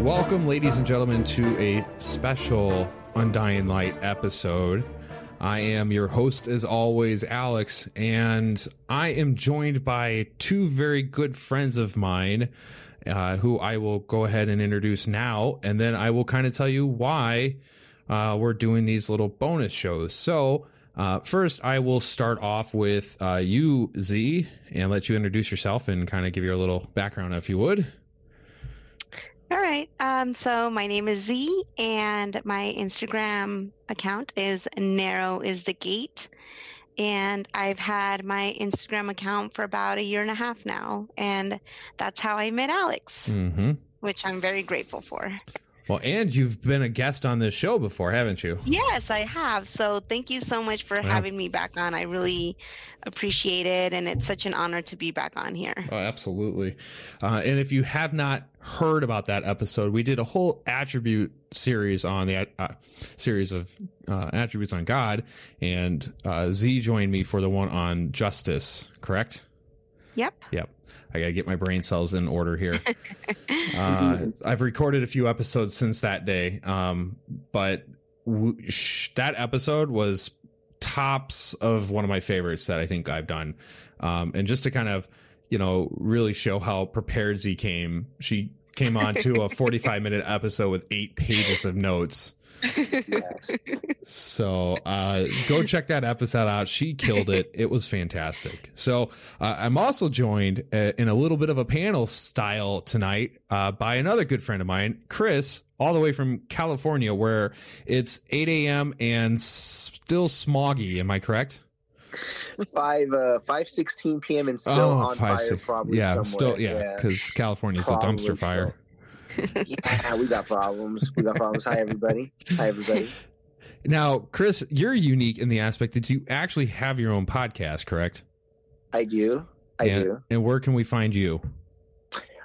Welcome, ladies and gentlemen, to a special Undying Light episode. I am your host, as always, Alex, and I am joined by two very good friends of mine uh, who I will go ahead and introduce now, and then I will kind of tell you why uh, we're doing these little bonus shows. So, uh, first, I will start off with uh, you, Z, and let you introduce yourself and kind of give your little background, if you would. All right. Um, so my name is Z, and my Instagram account is Narrow is the Gate. And I've had my Instagram account for about a year and a half now. And that's how I met Alex, Mm-hmm. which I'm very grateful for. Well, and you've been a guest on this show before, haven't you? Yes, I have. So thank you so much for Wow. having me back on. I really appreciate it. And it's such an honor to be back on here. Oh, absolutely. Uh, and if you have not heard about that episode, we did a whole attribute series on the uh, series of uh, attributes on God, and uh, Z joined me for the one on justice. Correct? Yep. Yep. I gotta get my brain cells in order here. uh, I've recorded a few episodes since that day, um, but w- sh- that episode was tops of one of my favorites that I think I've done. Um, and just to kind of, you know, really show how prepared Z came, she came on to a 45 minute episode with eight pages of notes. So uh, go check that episode out. She killed it. It was fantastic. So uh, I'm also joined uh, in a little bit of a panel style tonight uh, by another good friend of mine, Chris, all the way from California, where it's 8 a.m. and still smoggy. Am I correct? five uh five sixteen p.m. and still Oh, on five, fire. six- Probably yeah, somewhere. still yeah, because California's a dumpster fire. yeah, we got problems. We got problems. Hi everybody. Hi everybody. Now, Chris, you're unique in the aspect that you actually have your own podcast, correct? I do. I and, do. And where can we find you?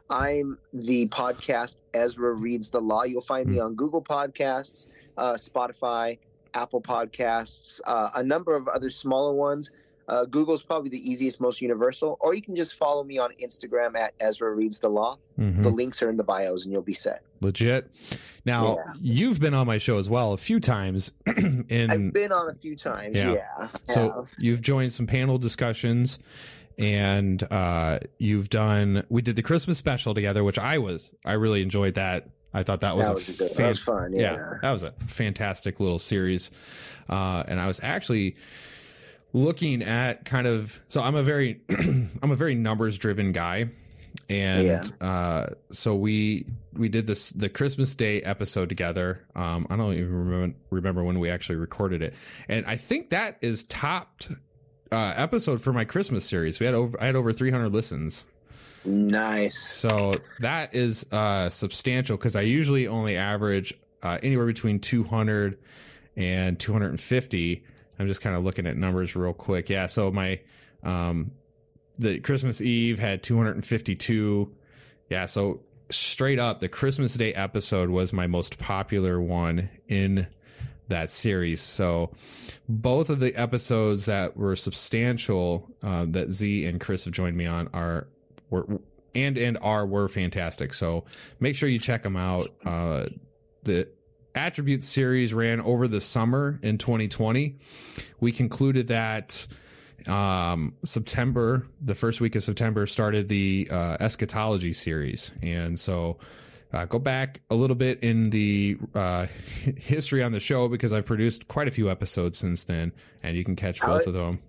I'm the podcast Ezra reads the law. You'll find Hmm. me on Google Podcasts, uh, Spotify, Apple Podcasts, uh, a number of other smaller ones. Uh, Google's probably the easiest, most universal. Or you can just follow me on Instagram at Ezra reads the law. Mhm. The links are in the bios, and you'll be set. Legit. Now, Yeah. you've been on my show as well a few times. and I've been on a few times. Yeah. Yeah. so you've joined some panel discussions and uh, you've done, we did the Christmas special together, which I was, I really enjoyed that. I thought that was that a was, a good, fan- that was fun. Yeah. that was a fantastic little series. Uh, and I was actually looking at kind of so I'm a very I'm a very numbers driven guy. And Yeah. uh so we we did this the Christmas Day episode together. Um I don't even remember remember when we actually recorded it. And I think that is topped uh episode for my Christmas series. We had over I had over 300 listens. Nice. So that is uh, substantial because I usually only average uh, anywhere between 200 and 250. I'm just kind of looking at numbers real quick. Yeah. So my um, the Christmas Eve had 252. Yeah, so straight up, the Christmas Day episode was my most popular one in that series. So both of the episodes that were substantial uh, that Z and Chris have joined me on are were and and are were fantastic. So make sure you check them out. Uh, the attribute series ran over the summer in 2020. We concluded that um, September, the first week of September, started the uh, eschatology series, and so uh, go back a little bit in the uh, history on the show because I've produced quite a few episodes since then, and you can catch both of them.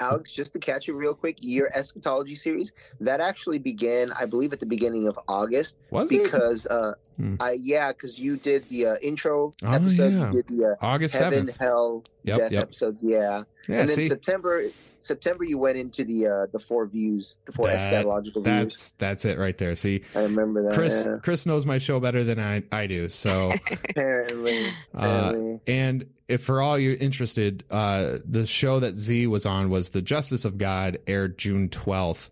Alex, just to catch you real quick, your eschatology series that actually began, I believe, at the beginning of August. Was because, uh, Hmm. I yeah, because you did the uh, intro Oh, episode, yeah. you did the uh, August heaven, seventh. hell, Yep, death yep. episodes, yeah. Yeah, and then see, September, September, you went into the uh, the four views, the four That- eschatological views. that's that's it right there. See, I remember that. Chris yeah. Chris knows my show better than I I do. So. apparently, Uh, apparently. and if for all you're interested, uh, the show that Z was on was The Justice of God, aired June 12th.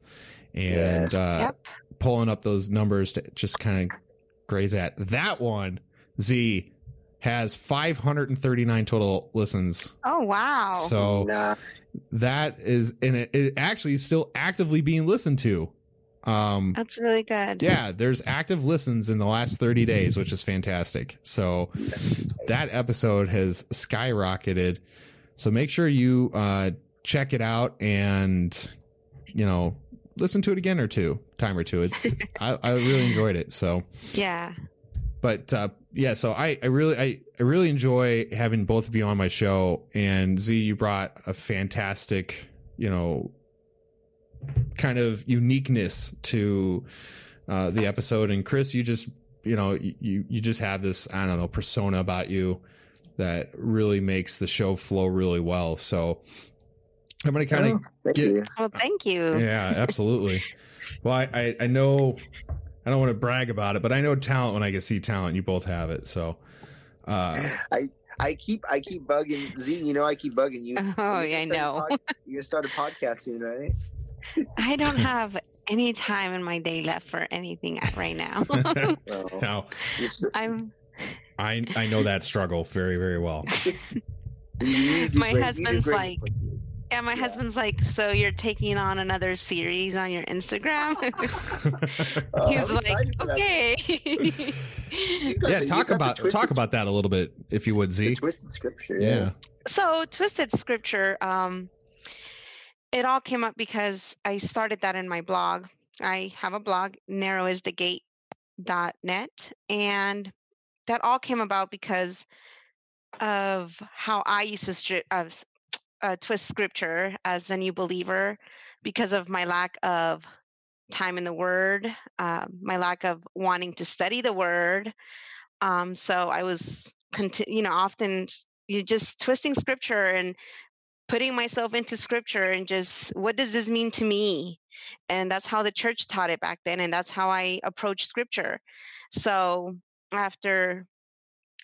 And Yes. uh, Yep. pulling up those numbers to just kind of graze at that one, Z has 539 total listens. Oh wow. So nah, that is, and it, it actually is still actively being listened to. Um, That's really good. yeah, there's active listens in the last 30 days, which is fantastic. So that episode has skyrocketed. So make sure you uh, check it out and, you know, listen to it again or two, time or two. It's, I, I really enjoyed it. So, Yeah. but uh, yeah, so I, I really, I, I really enjoy having both of you on my show. And Z, you brought a fantastic, you know, kind of uniqueness to uh, the episode. And Chris, you just, you know, you you just have this, I don't know, persona about you that really makes the show flow really well. So I'm gonna kind of Oh, thank get- you. Well, thank you. yeah, absolutely. well, I, I, I know I don't want to brag about it, but I know talent when I can see talent. You both have it. So, uh, I keep I keep bugging Z. You know I keep bugging you. Oh, You're yeah, I gonna start a know. pod- You're gonna start a podcast soon, right? I don't have any time in my day left for anything right now. Well, now you're s- I'm I, I know that struggle very, very well. My great- you do husband's great like- with what you do. yeah, my Yeah. husband's like, so you're taking on another series on your Instagram? Oh, He's I'm like, excited for that. okay. Yeah, talk about talk about that a little bit, if you would, the Z. twisted scripture. Yeah. so twisted scripture um it all came up because i started that in my blog i have a blog narrowistthegate.net and that all came about because of how i used to stri- uh, s- uh, twist scripture as a new believer because of my lack of time in the word uh, my lack of wanting to study the word. Um, so i was conti- you know often you just twisting scripture and putting myself into scripture and just what does this mean to me? And that's how the church taught it back then and that's how i approach scripture. So after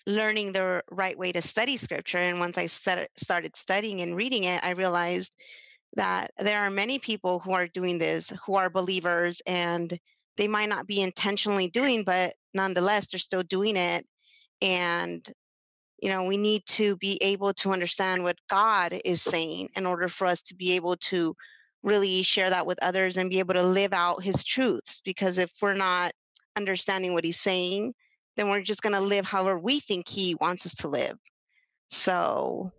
learning the right way to study scripture and once i stud- started studying and reading it i realized that there are many people who are doing this who are believers and they might not be intentionally doing but nonetheless they're still doing it. And you know we need to be able to understand what god is saying in order for us to be able to really share that with others and be able to live out his truths because if we're not understanding what he's saying then we're just going to live however we think he wants us to live so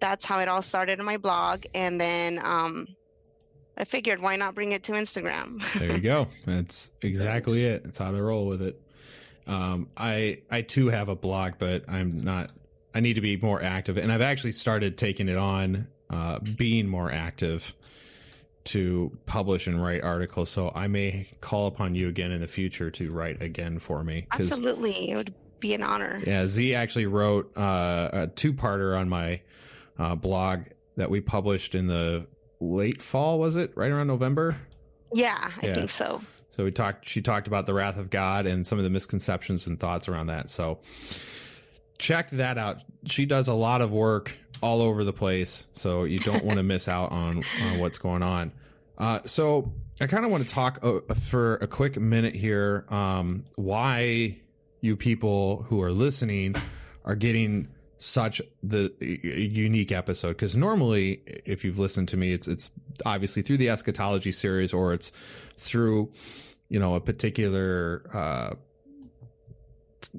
that's how it all started in my blog and then um i figured why not bring it to instagram There you go. That's exactly it. That's how to roll with it. Um, I I too have a blog, but I'm not. I need to be more active, and I've actually started taking it on, uh, being more active to publish and write articles. So I may call upon you again in the future to write again for me. absolutely it would be an honor Yeah, Z actually wrote uh, a two-parter on my uh, blog that we published in the late fall. Was it right around November? yeah i Yeah. think so So we talked. She talked about the wrath of God and some of the misconceptions and thoughts around that. So check that out. She does a lot of work all over the place, so you don't want to miss out on on what's going on. Uh, so I kind of want to talk uh, for a quick minute here um, why you people who are listening are getting such the unique episode because normally if you've listened to me it's it's obviously through the eschatology series or it's through you know a particular uh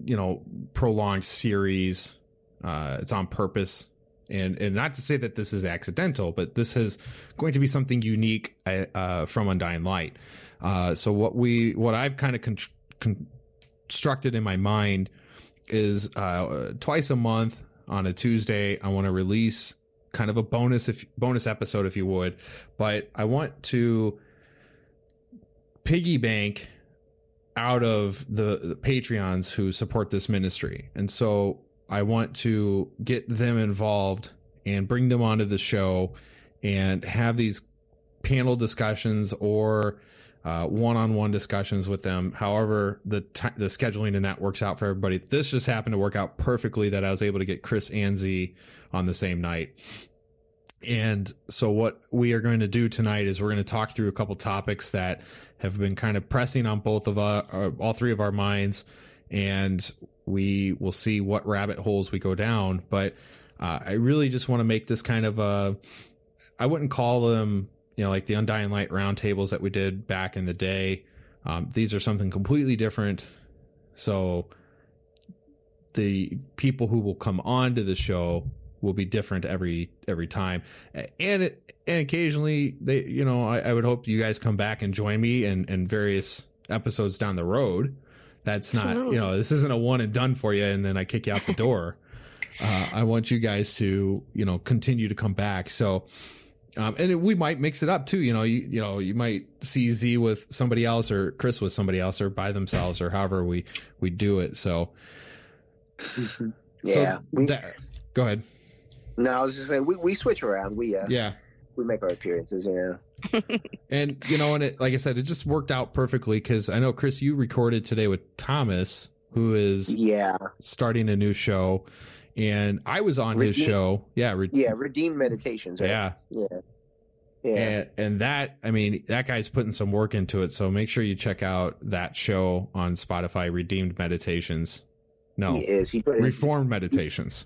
you know prolonged series uh it's on purpose and and not to say that this is accidental but this is going to be something unique uh from undying light uh so what we what i've kind of con- constructed in my mind is uh, twice a month on a Tuesday. I want to release kind of a bonus if bonus episode if you would, but I want to piggy bank out of the, the Patreons who support this ministry. And so I want to get them involved and bring them onto the show and have these panel discussions or uh, one-on-one discussions with them. However, the t- the scheduling and that works out for everybody. This just happened to work out perfectly that I was able to get Chris and Z on the same night. And so what we are going to do tonight is we're going to talk through a couple topics that have been kind of pressing on both of our, uh, all three of our minds, and we will see what rabbit holes we go down. But uh, I really just want to make this kind of a, I wouldn't call them you know, like the Undying Light roundtables that we did back in the day. Um, these are something completely different. So the people who will come on to the show will be different every every time, and it, and occasionally they, you know, I, I would hope you guys come back and join me in, in various episodes down the road. That's not, Absolutely. you know, this isn't a one and done for you, and then I kick you out the door. uh, I want you guys to, you know, continue to come back. So um, and it, we might mix it up too. You know, you, you know, you might see Z with somebody else or Chris with somebody else or by themselves or however we, we do it. So, yeah. So we, that, go ahead. No, I was just saying we, we switch around. We, uh, yeah, we make our appearances, you know. and you know, and it, like I said, it just worked out perfectly because I know Chris, you recorded today with Thomas, who is yeah starting a new show and I was on Redeem, his show. Yeah, re- yeah, Redeem Meditations. Right? Yeah, yeah, yeah. And, and that, I mean, that guy's putting some work into it. So make sure you check out that show on Spotify, Redeemed Meditations. No, he is. He put Reformed Meditations.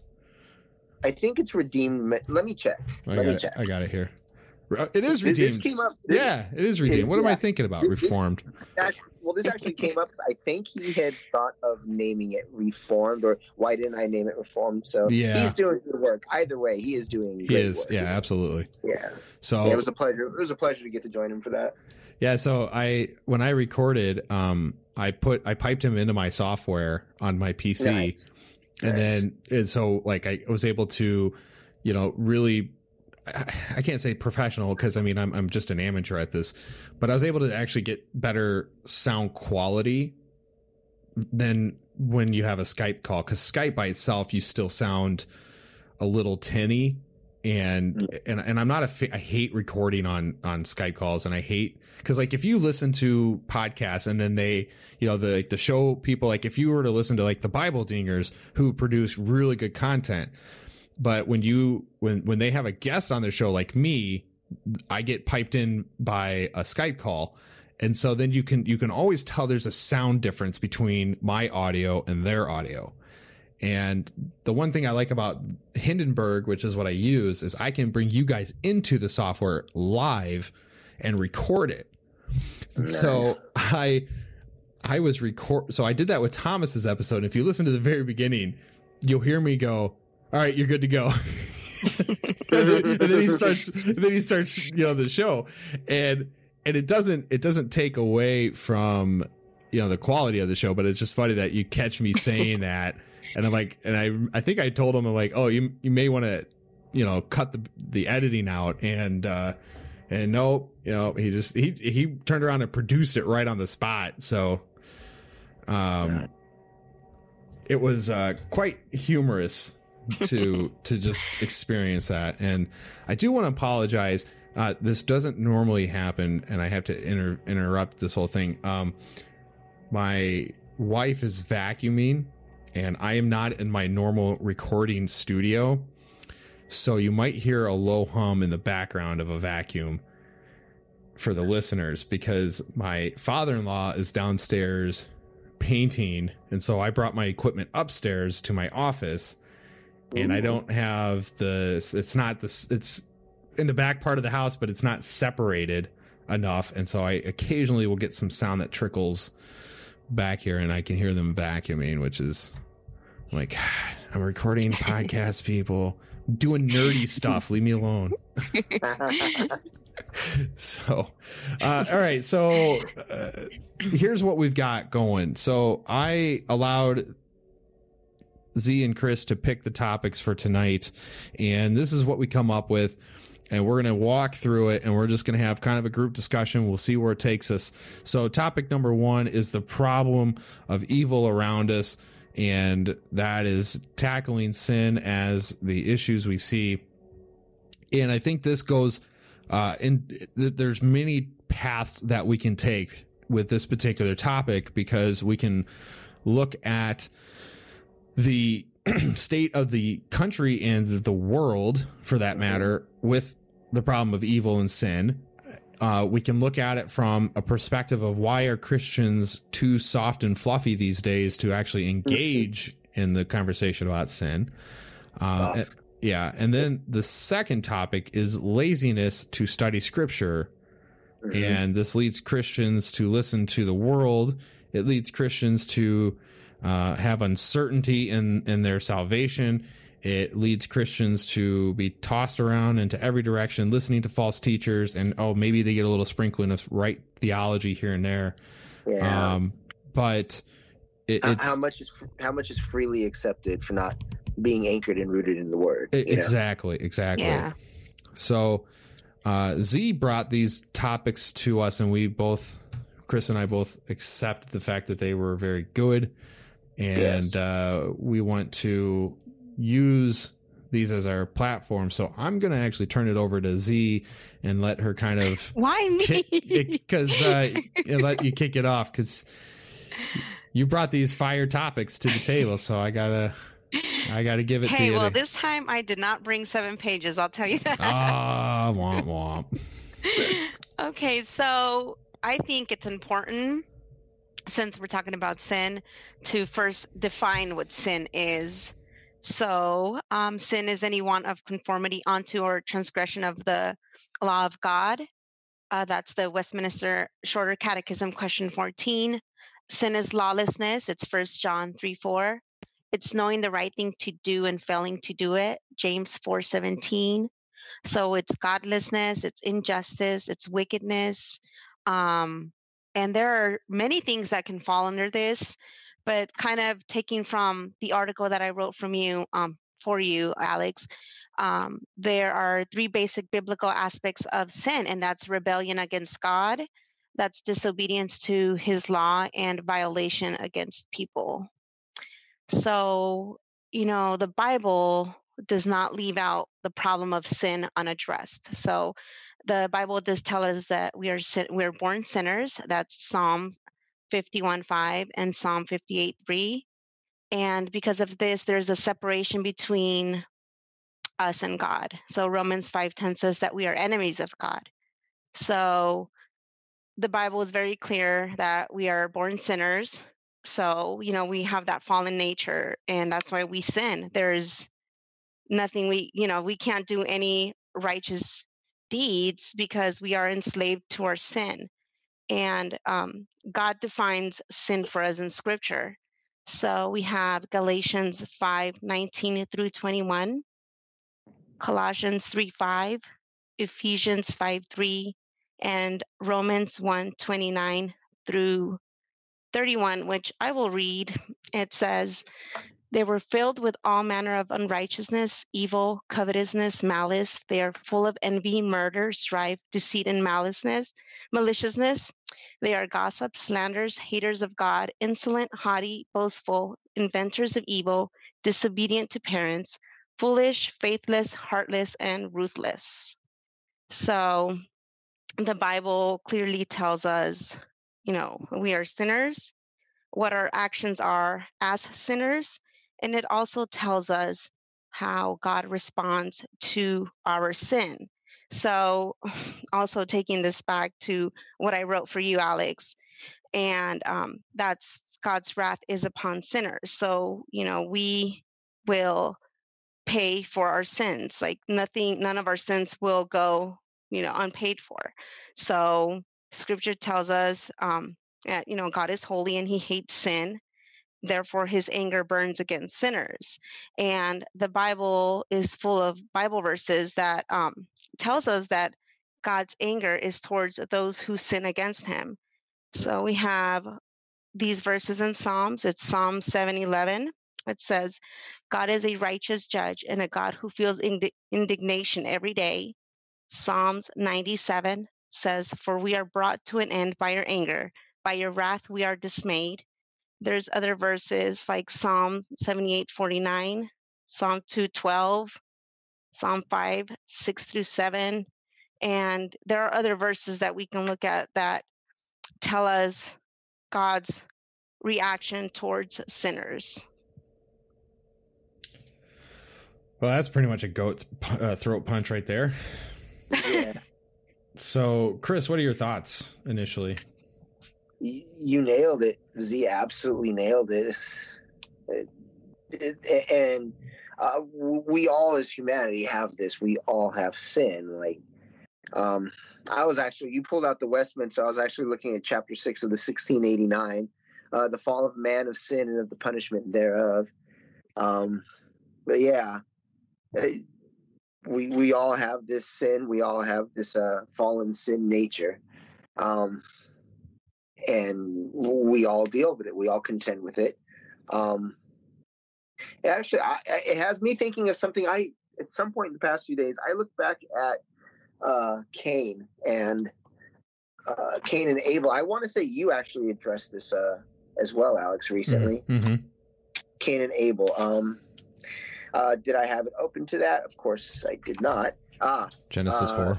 I think it's Redeemed. Let me check. I Let me check. I got it here. It is redeemed. This came up. This, yeah, it is redeemed. It, what yeah. am I thinking about? Reformed. Actually, well, this actually came up because I think he had thought of naming it Reformed, or why didn't I name it Reformed? So yeah. he's doing good work. Either way, he is doing. He is. Work. Yeah, absolutely. Yeah. So yeah, it was a pleasure. It was a pleasure to get to join him for that. Yeah. So I when I recorded, um, I put I piped him into my software on my PC, nice. And then and so like I was able to, you know, really I can't say professional because I mean I'm I'm just an amateur at this, but I was able to actually get better sound quality than when you have a Skype call because Skype by itself you still sound a little tinny and mm. and and I'm not a fa- I hate recording on on Skype calls and I hate because like if you listen to podcasts and then they you know the like the show people like if you were to listen to like the Bible dingers who produce really good content but when you when when they have a guest on their show like me i get piped in by a skype call and so then you can you can always tell there's a sound difference between my audio and their audio and the one thing i like about hindenburg which is what i use is i can bring you guys into the software live and record it nice. so i i was record so i did that with thomas's episode And if you listen to the very beginning you'll hear me go all right, you're good to go. and, then, and, then, he starts, then he starts, you know, the show, and and it doesn't it doesn't take away from you know the quality of the show, but it's just funny that you catch me saying that, and I'm like, and I I think I told him I'm like, oh, you you may want to, you know, cut the the editing out, and uh and no, you know, he just he he turned around and produced it right on the spot, so um. It was uh, quite humorous to to just experience that. And I do want to apologize. Uh, this doesn't normally happen, and I have to inter- interrupt this whole thing. Um, my wife is vacuuming, and I am not in my normal recording studio, so you might hear a low hum in the background of a vacuum. for the listeners because my father-in-law is downstairs painting. And so I brought my equipment upstairs to my office and I don't have the it's not this it's in the back part of the house but it's not separated enough. And so I occasionally will get some sound that trickles back here and I can hear them vacuuming which is like I'm recording podcast people. Doing nerdy stuff. Leave me alone. So uh, all right. So uh, here's what we've got going. So i allowed z and chris to pick the topics for tonight and this is what we come up with and we're going to walk through it and we're just going to have kind of a group discussion. We'll see where it takes us. So topic number one is the problem of evil around us and that is tackling sin as the issues we see. And i think this goes uh, and th- there's many paths that we can take with this particular topic because we can look at the state of the country and the world for that matter with the problem of evil and sin uh, we can look at it from a perspective of why are christians too soft and fluffy these days to actually engage in the conversation about sin uh, Tough. yeah. And then the second topic is laziness to study scripture. Mhm. And this leads Christians to listen to the world. It leads Christians to uh, have uncertainty in, in their salvation. It leads Christians to be tossed around into every direction, listening to false teachers. And oh, maybe they get a little sprinkling of right theology here and there. yeah. Um, but it, how, it's how much is how much is freely accepted for not being anchored and rooted in the word? You know? exactly, exactly. Yeah. So, uh, Z brought these topics to us, and we both, Chris and I, both accept the fact that they were very good, and Yes. uh, we want to use these as our platform. So, I'm going to actually turn it over to Z and let her kind of Why me? because uh, let you kick it off because you brought these fire topics to the table. So I gotta, I gotta give it to hey, you. well, to- this time I did not bring seven pages. I'll tell you that. Ah, womp womp. okay, so I think it's important, since we're talking about sin, to first define what sin is. So, um, sin is any want of conformity onto or transgression of the law of God. Uh, that's the Westminster Shorter Catechism, question 14. Sin is lawlessness. It's First John 3 4. It's knowing the right thing to do and failing to do it. James 4 17. So it's godlessness, it's injustice, it's wickedness. Um, and there are many things that can fall under this, but kind of taking from the article that I wrote from you um, for you, Alex, um, there are three basic biblical aspects of sin, and that's rebellion against God, that's disobedience to his law, and violation against people. So, you know, the Bible does not leave out the problem of sin unaddressed. So, the Bible does tell us that we are sin- we're born sinners. That's Psalm 51:5 and Psalm 58:3. And because of this, there's a separation between us and God. So Romans 5:10 says that we are enemies of God. So the Bible is very clear that we are born sinners. So, you know, we have that fallen nature and that's why we sin. There's nothing we, you know, we can't do any righteous deeds because we are enslaved to our sin. And um, God defines sin for us in scripture. So we have Galatians 5 19 through 21, Colossians 3 5, Ephesians 5 3, and Romans 1 29 through 31, which I will read. It says, They were filled with all manner of unrighteousness, evil, covetousness, malice. They are full of envy, murder, strife, deceit, and maliceness, maliciousness. They are gossips, slanders, haters of God, insolent, haughty, boastful, inventors of evil, disobedient to parents, foolish, faithless, heartless, and ruthless. So the Bible clearly tells us, you know, we are sinners, what our actions are as sinners, and it also tells us how God responds to our sin. So, also taking this back to what I wrote for you, Alex, and um, that's God's wrath is upon sinners. So, you know, we will pay for our sins. Like nothing, none of our sins will go, you know, unpaid for. So, scripture tells us, um, that, you know, God is holy and he hates sin therefore his anger burns against sinners. And the bible is full of bible verses that um, tells us that god's anger is towards those who sin against him. So we have these verses in psalms. It's psalm 711 it says god is a righteous judge and a god who feels ind- indignation every day. Psalms 97 says for we are brought to an end by your anger. By your wrath we are dismayed there's other verses like Psalm 78 49, Psalm 212, Psalm 5, 6 through 7. And there are other verses that we can look at that tell us God's reaction towards sinners. Well, that's pretty much a goat uh, throat punch right there. Yeah. so, Chris, what are your thoughts initially? You nailed it. Z absolutely nailed it. it, it and uh, we all, as humanity, have this. We all have sin. Like, um, I was actually, you pulled out the Westminster. I was actually looking at chapter six of the 1689, uh, the fall of man of sin and of the punishment thereof. Um, but yeah, uh, we we all have this sin. We all have this uh, fallen sin nature. Um, and we all deal with it. We all contend with it. Um, actually, I, it has me thinking of something. I at some point in the past few days, I looked back at uh, Cain and uh, Cain and Abel. I want to say you actually addressed this uh, as well, Alex, recently. Mm-hmm. Cain and Abel. Um, uh, did I have it open to that? Of course, I did not. Ah, Genesis four.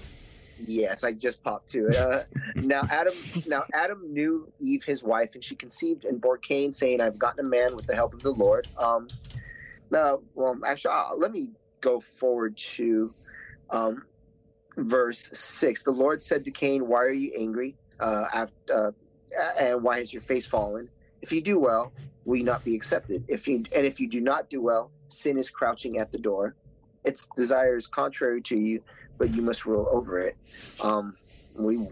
Yes, I just popped to it. Uh, now Adam, now Adam knew Eve, his wife, and she conceived and bore Cain, saying, "I've gotten a man with the help of the Lord." Um, now, well, actually, uh, let me go forward to um, verse six. The Lord said to Cain, "Why are you angry? Uh, after, uh, and why has your face fallen? If you do well, will you not be accepted? If you and if you do not do well, sin is crouching at the door." Its desires contrary to you, but you must rule over it. Um, we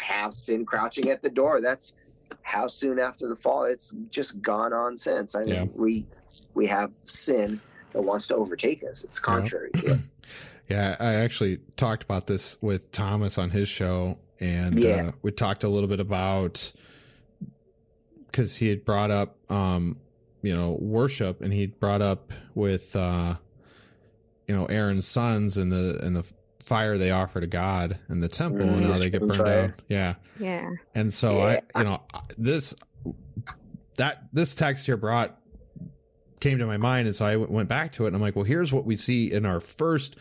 have sin crouching at the door. That's how soon after the fall it's just gone on since. I mean, yeah. we we have sin that wants to overtake us. It's contrary yeah. to it. Yeah, I actually talked about this with Thomas on his show, and yeah. uh, we talked a little bit about because he had brought up, um, you know, worship, and he brought up with uh, you know Aaron's sons and the and the fire they offer to God in the temple mm, and how they get burned fire. out. Yeah. Yeah. And so yeah. I, you know, this that this text here brought came to my mind, and so I went back to it, and I'm like, well, here's what we see in our first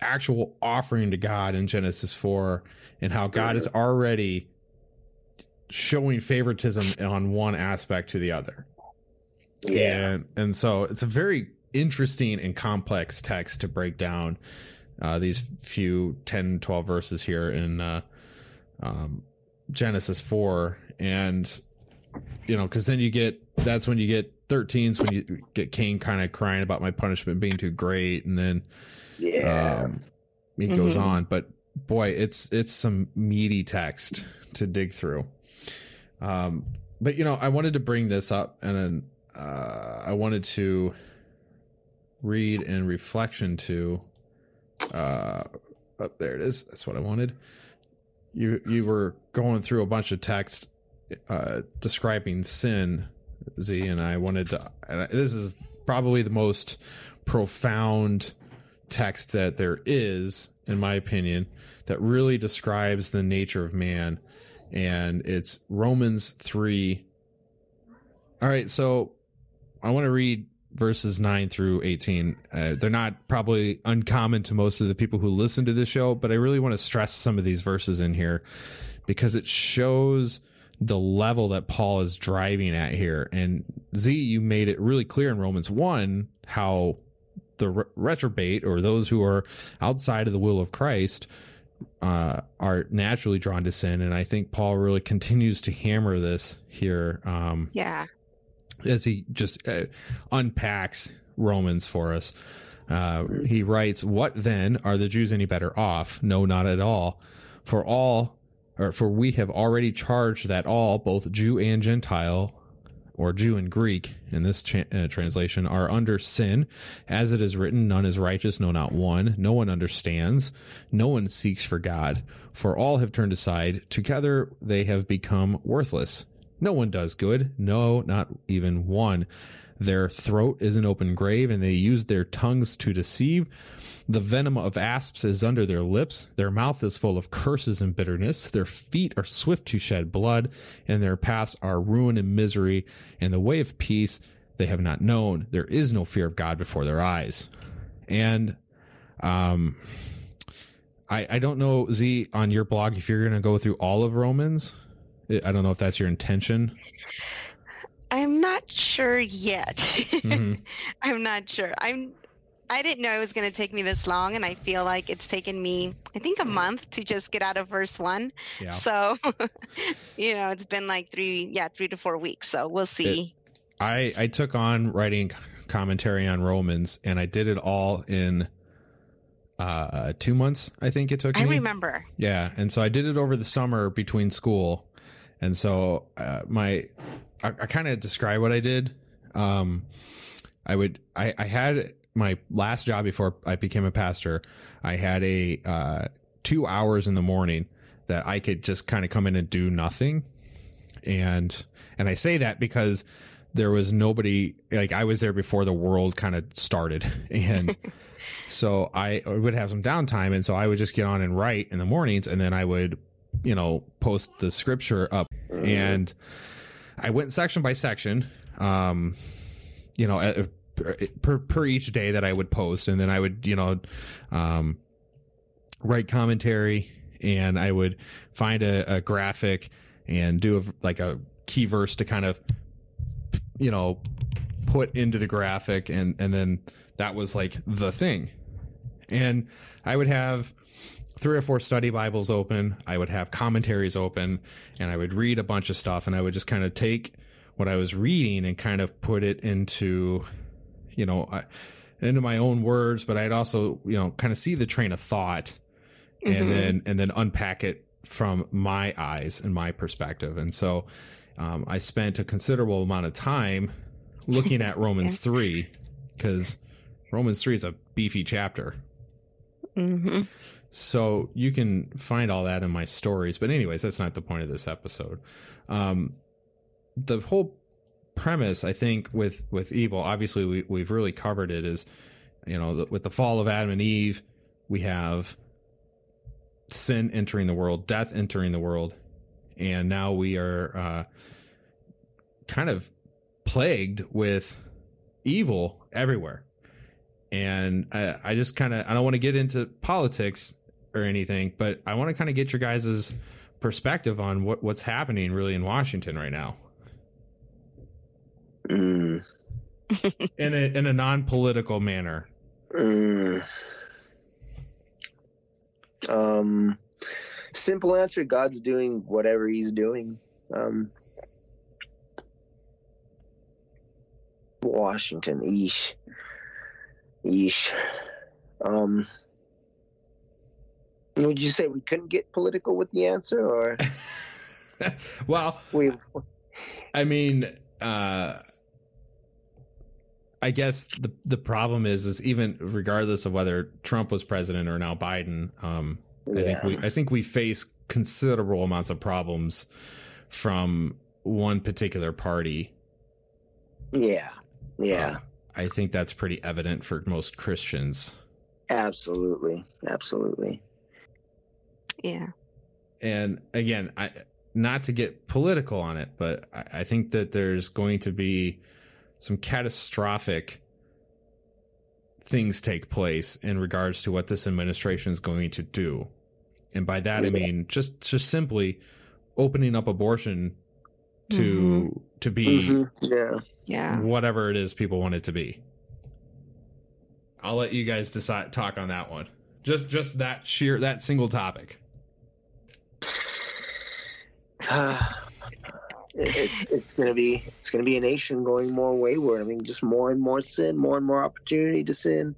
actual offering to God in Genesis four, and how God is already showing favoritism on one aspect to the other. Yeah. And and so it's a very interesting and complex text to break down uh, these few 10, 12 verses here in uh, um, Genesis 4. And, you know, because then you get that's when you get 13s when you get Cain kind of crying about my punishment being too great. And then, yeah, um, he mm-hmm. goes on. But boy, it's it's some meaty text to dig through. Um, but you know, I wanted to bring this up, and then uh, I wanted to read and reflection to uh oh, there it is. That's what i wanted. You you were going through a bunch of text uh describing sin z and i wanted to and this is probably the most profound text that there is in my opinion that really describes the nature of man. And it's romans 3 all right so i want to read verses 9 through 18. Uh, they're not probably uncommon to most of the people who listen to this show, but I really want to stress some of these verses in here because it shows the level that Paul is driving at here. And Z, you made it really clear in Romans 1 how the re- reprobate or those who are outside of the will of Christ uh, are naturally drawn to sin, and I think Paul really continues to hammer this here. Um, Yeah. As he just uh, unpacks Romans for us. Uh, he writes, "What then are the Jews any better off? No, not at all. For all, or for we have already charged that all, both Jew and Gentile, or Jew and Greek in this cha- uh, translation, are under sin, as it is written, none is righteous, no, not one. No one understands, no one seeks for God. For all have turned aside; together they have become worthless." No one does good. No, not even one. Their throat is an open grave, and they use their tongues to deceive. The venom of asps is under their lips. Their mouth is full of curses and bitterness. Their feet are swift to shed blood, and their paths are ruin and misery. And the way of peace they have not known. There is no fear of God before their eyes. And, um, I, I don't know, Z, on your blog, if you're going to go through all of Romans. I don't know if that's your intention. I'm not sure yet. Mhm. I'm not sure. I'm I didn't know it was going to take me this long and I feel like it's taken me I think a month to just get out of verse 1. Yeah. So, you know, it's been like 3 yeah, 3 to 4 weeks. So, we'll see. I I took on writing commentary on Romans, and I did it all in uh two months. I think it took I me. remember. Yeah, and so I did it over the summer between school, and so uh, my I, I kind of describe what I did. Um, I would I I had my last job before I became a pastor. I had a uh, two hours in the morning that I could just kind of come in and do nothing, and and I say that because there was nobody like I was there before the world kind of started, and so I would have some downtime, and so I would just get on and write in the mornings, and then I would, you know, post the scripture up, and I went section by section, um, you know, per per each day that I would post, and then I would, you know, um, write commentary, and I would find a, a graphic and do a, like a key verse to kind of, you know, put into the graphic, and and then that was like the thing, and I would have three or four study Bibles open. I would have commentaries open and I would read a bunch of stuff and I would just kind of take what I was reading and kind of put it into, you know, into my own words, but I'd also, you know, kind of see the train of thought and Mhm. then, and then unpack it from my eyes and my perspective. And so, um, I spent a considerable amount of time looking at Romans 3 because Romans 3 is a beefy chapter. Mhm. So you can find all that in my stories. But anyways, that's not the point of this episode. Um, the whole premise, I think, with with evil, obviously we we've really covered it. Is you know, the, with the fall of Adam and Eve, we have sin entering the world, death entering the world, and now we are uh, kind of plagued with evil everywhere and I, I just kind of I don't want to get into politics or anything, but I want to kind of get your guys' perspective on what what's happening really in Washington right now Mm, in a in a non political manner. mm. Um, simple answer: God's doing whatever He's doing. Um, Washington, eesh, eesh. Um, would you say we couldn't get political with the answer, or well, we've? I mean, uh, I guess the the problem is is even regardless of whether Trump was president or now Biden, um, I think we I think we face considerable amounts of problems from one particular party. yeah, yeah, Uh, I think that's pretty evident for most Christians. absolutely, absolutely. Yeah. And again, I not to get political on it, but I, I think that there's going to be some catastrophic things take place in regards to what this administration is going to do. And by that I mean just just simply opening up abortion to to be Mhm, Yeah. Yeah. whatever it is people want it to be. I'll let you guys decide talk on that one. Just just that sheer that single topic. it's it's gonna be it's gonna be a nation going more wayward. I mean, just more and more sin, more and more opportunity to sin.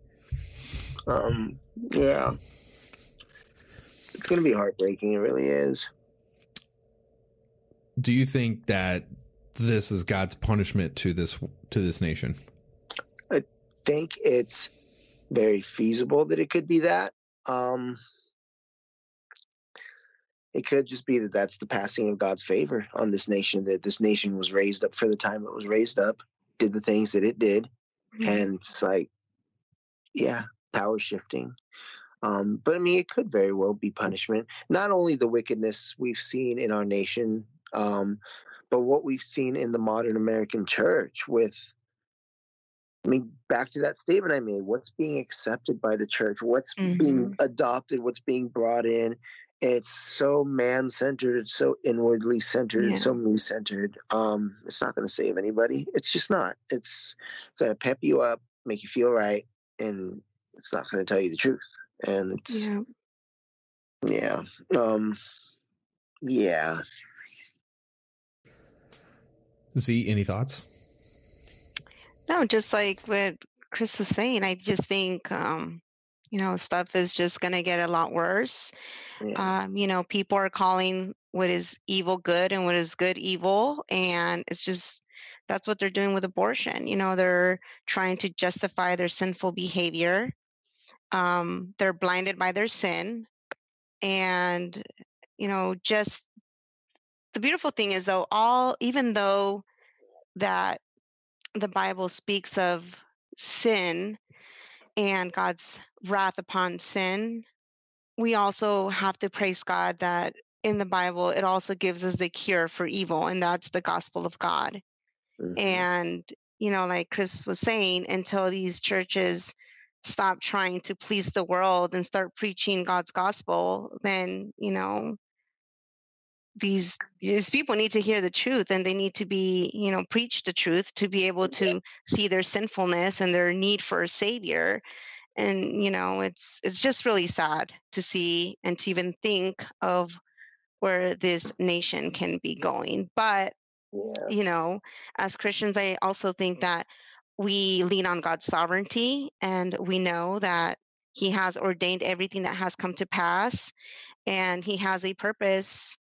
Um, yeah, it's gonna be heartbreaking. It really is. Do you think that this is God's punishment to this to this nation? I think it's very feasible that it could be that. Um, it could just be that that's the passing of God's favor on this nation, that this nation was raised up for the time it was raised up, did the things that it did. Mm-hmm. And it's like, yeah, power shifting. Um, but I mean, it could very well be punishment. Not only the wickedness we've seen in our nation, um, but what we've seen in the modern American church with I mean, back to that statement I made what's being accepted by the church, what's mm-hmm. being adopted, what's being brought in, it's so man centered, it's so inwardly centered, yeah. it's so me centered. Um, it's not going to save anybody. It's just not. It's going to pep you up, make you feel right, and it's not going to tell you the truth. And it's, yeah, yeah, um, yeah. Z, any thoughts? No, just like what Chris was saying, I just think, um, you know, stuff is just going to get a lot worse yeah. Um, you know, people are calling what is evil good and what is good evil. And it's just, that's what they're doing with abortion. You know, they're trying to justify their sinful behavior. Um, they're blinded by their sin. And, you know, just the beautiful thing is, though, all, even though that the Bible speaks of sin and God's wrath upon sin, we also have to praise God that in the Bible, it also gives us the cure for evil, and that's the gospel of God. Mm-hmm. And, you know, like Chris was saying, until these churches stop trying to please the world and start preaching God's gospel, then, you know, these these people need to hear the truth and they need to be you know preach the truth to be able to see their sinfulness and their need for a savior. And you know it's it's just really sad to see and to even think of where this nation can be going. But yeah. you know as christians i also think that we lean on god's sovereignty and we know that he has ordained everything that has come to pass and he has a purpose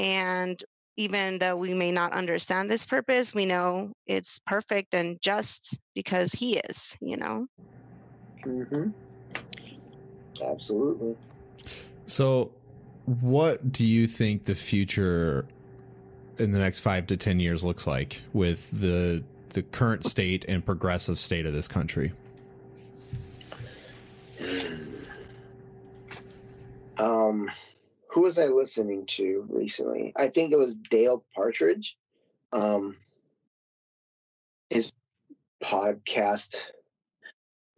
and even though we may not understand this purpose we know it's perfect and just because he is you know Mm-hmm. Absolutely. So, what do you think the future in the next five to ten years looks like with the the current state and progressive state of this country? Um, who was I listening to recently? I think it was Dale Partridge. Um, his podcast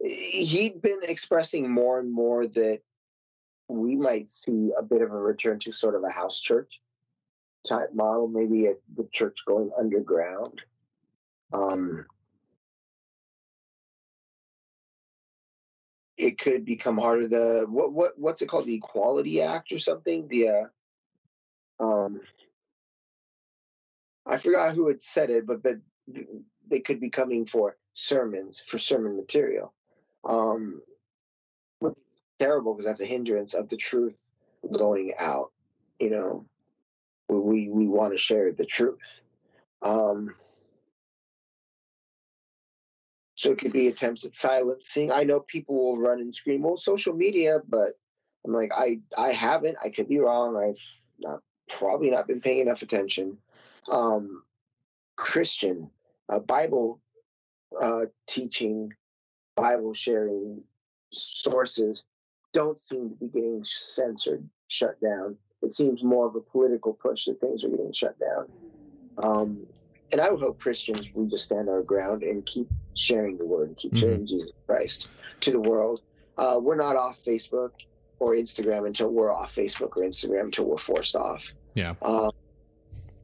he'd been expressing more and more that we might see a bit of a return to sort of a house church type model, maybe at the church going underground. Um, it could become harder. The what what what's it called? The Equality Act or something? The uh, um, I forgot who had said it, but but they could be coming for sermons for sermon material um, terrible because that's a hindrance of the truth going out. You know, we we want to share the truth. Um, so it could be attempts at silencing. I know people will run and scream, "Well, social media," but I'm like, I I haven't. I could be wrong. I've not probably not been paying enough attention. Um, Christian, uh, Bible uh, teaching Bible sharing sources don't seem to be getting censored, shut down. It seems more of a political push that things are getting shut down. Um, and I would hope Christians we just stand our ground and keep sharing the word and keep mm-hmm. sharing Jesus Christ to the world. Uh, we're not off Facebook or Instagram until we're off Facebook or Instagram until we're forced off. Yeah. Um,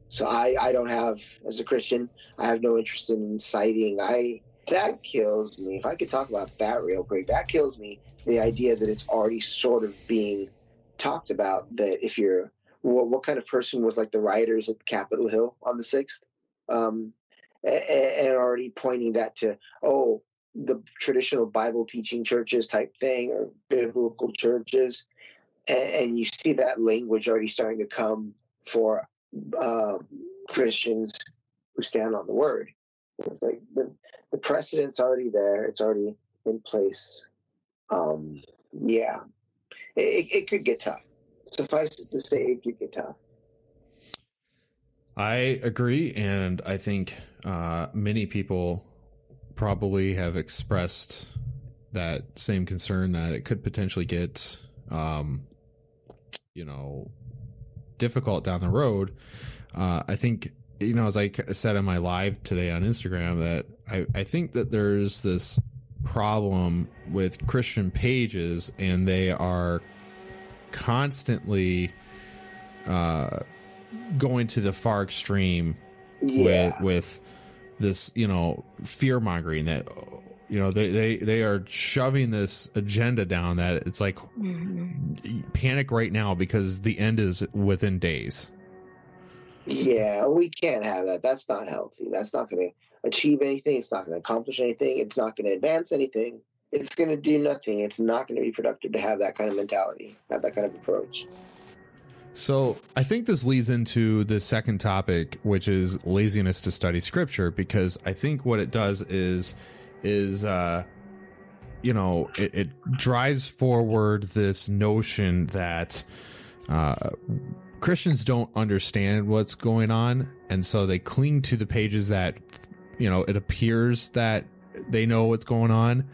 so I, I don't have, as a Christian, I have no interest in inciting. I that kills me. If I could talk about that real quick, that kills me. The idea that it's already sort of being talked about that if you're what, what kind of person was like the rioters at Capitol Hill on the sixth, um, and, already pointing that to oh the traditional Bible teaching churches type thing or biblical churches, and, and you see that language already starting to come for uh, Christians who stand on the word. It's like the, the precedent's already there. It's already in place. Um, yeah, it, it could get tough. Suffice it to say, it could get tough. I agree, and I think uh, many people probably have expressed that same concern that it could potentially get, um, you know, difficult down the road. Uh, I think, you know, as I said in my live today on Instagram, that I, I think that there's this problem with Christian pages, and they are constantly uh, going to the far extreme Yeah. with with this you know fear mongering that you know they, they they are shoving this agenda down that it's like mm-hmm. panic right now because the end is within days Yeah, we can't have that. That's not healthy. That's not going to achieve anything. It's not going to accomplish anything. It's not going to advance anything. It's going to do nothing. It's not going to be productive to have that kind of mentality, have that kind of approach. So I think this leads into the second topic, which is laziness to study scripture, because I think what it does is is uh you know it, it drives forward this notion that uh Christians don't understand what's going on, and so they cling to the pages that you know it appears that they know what's going on,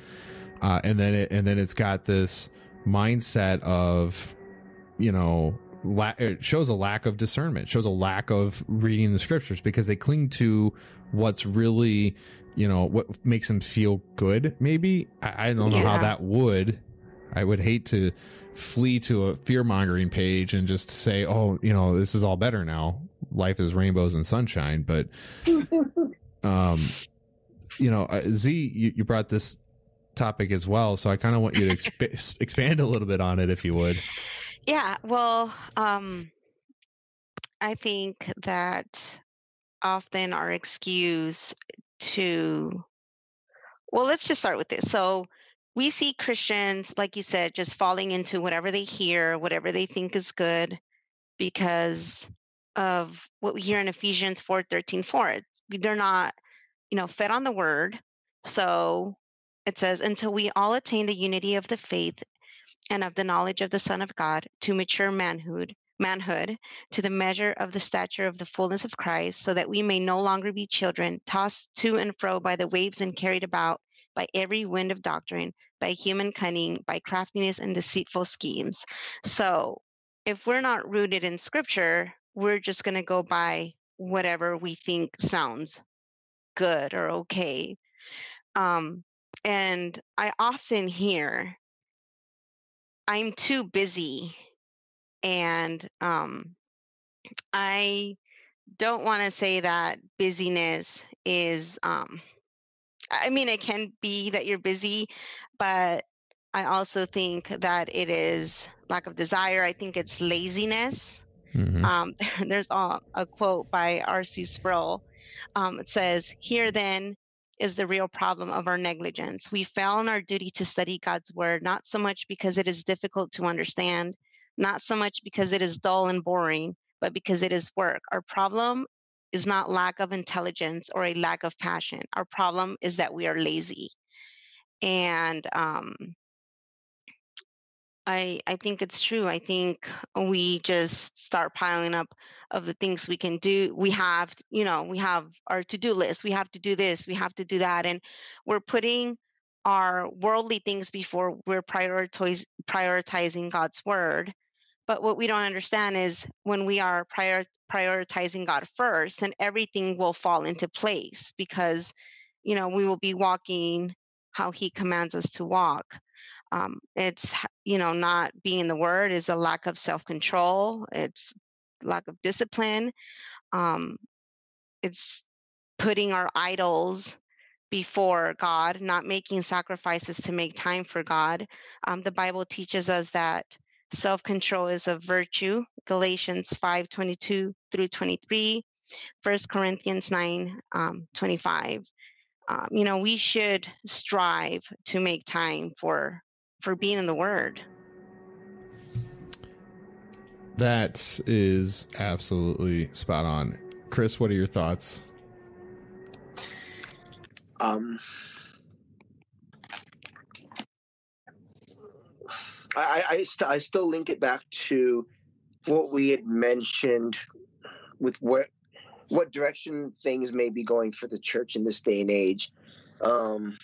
uh, and then it and then it's got this mindset of you know la- it shows a lack of discernment shows a lack of reading the scriptures because they cling to what's really you know what makes them feel good maybe. I, I don't know how that would. I would hate to flee to a fear mongering page and just say oh you know this is all better now. Life is rainbows and sunshine. But um you know uh, z you, you brought this topic as well so i kind of want you to exp- expand a little bit on it if you would Yeah, well, um, I think that often our excuse to, well, let's just start with this. So we see Christians, like you said, just falling into whatever they hear, whatever they think is good, because of what we hear in Ephesians 4 13, 4. It's, they're not, you know, fed on the word. So it says, until we all attain the unity of the faith and of the knowledge of the Son of God to mature manhood, manhood, to the measure of the stature of the fullness of Christ, so that we may no longer be children, tossed to and fro by the waves and carried about by every wind of doctrine, by human cunning, by craftiness and deceitful schemes. So, if we're not rooted in Scripture, we're just going to go by whatever we think sounds good or okay. Um, and I often hear I'm too busy and um, I don't want to say that busyness is, um, I mean, it can be that you're busy, but I also think that it is lack of desire. I think it's laziness. Mhm. Um, there's a, a quote by R.C. Sproul. Um, it says, Here then is the real problem of our negligence. We fail in our duty to study God's word, not so much because it is difficult to understand, not so much because it is dull and boring, but because it is work. Our problem is not lack of intelligence or a lack of passion. Our problem is that we are lazy. And um, I I think it's true. I think we just start piling up of the things we can do. We have, you know, we have our to-do list. We have to do this, we have to do that and we're putting our worldly things before we're prioritize, prioritizing God's word. But what we don't understand is when we are prior, prioritizing God first, then everything will fall into place because, you know, we will be walking how He commands us to walk um, it's you know not being the word is a lack of self-control it's lack of discipline um, it's putting our idols before God, not making sacrifices to make time for God. Um, the Bible teaches us that self-control is a virtue. Galatians 5, 22 through 23, 1 Corinthians 9, um, 25. Um, you know, we should strive to make time for for being in the Word. That is absolutely spot on. Chris, what are your thoughts? Um, I I, st- I still link it back to what we had mentioned with what what direction things may be going for the church in this day and age. Um,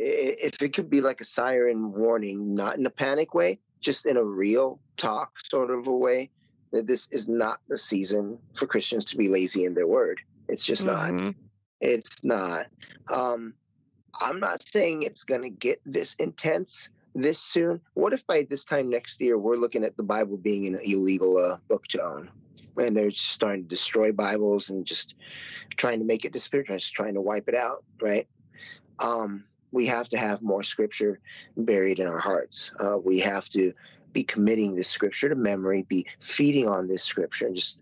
if it could be like a siren warning, not in a panic way, just in a real talk sort of a way, that this is not the season for Christians to be lazy in their word. It's just mm-hmm. not. It's not. Um, I'm not saying it's going to get this intense this soon. What if by this time next year we're looking at the Bible being an illegal uh, book to own? And they're just starting to destroy Bibles and just trying to make it disappear, just trying to wipe it out, right? Um, we have to have more scripture buried in our hearts. Uh, we have to be committing this scripture to memory, be feeding on this scripture, and just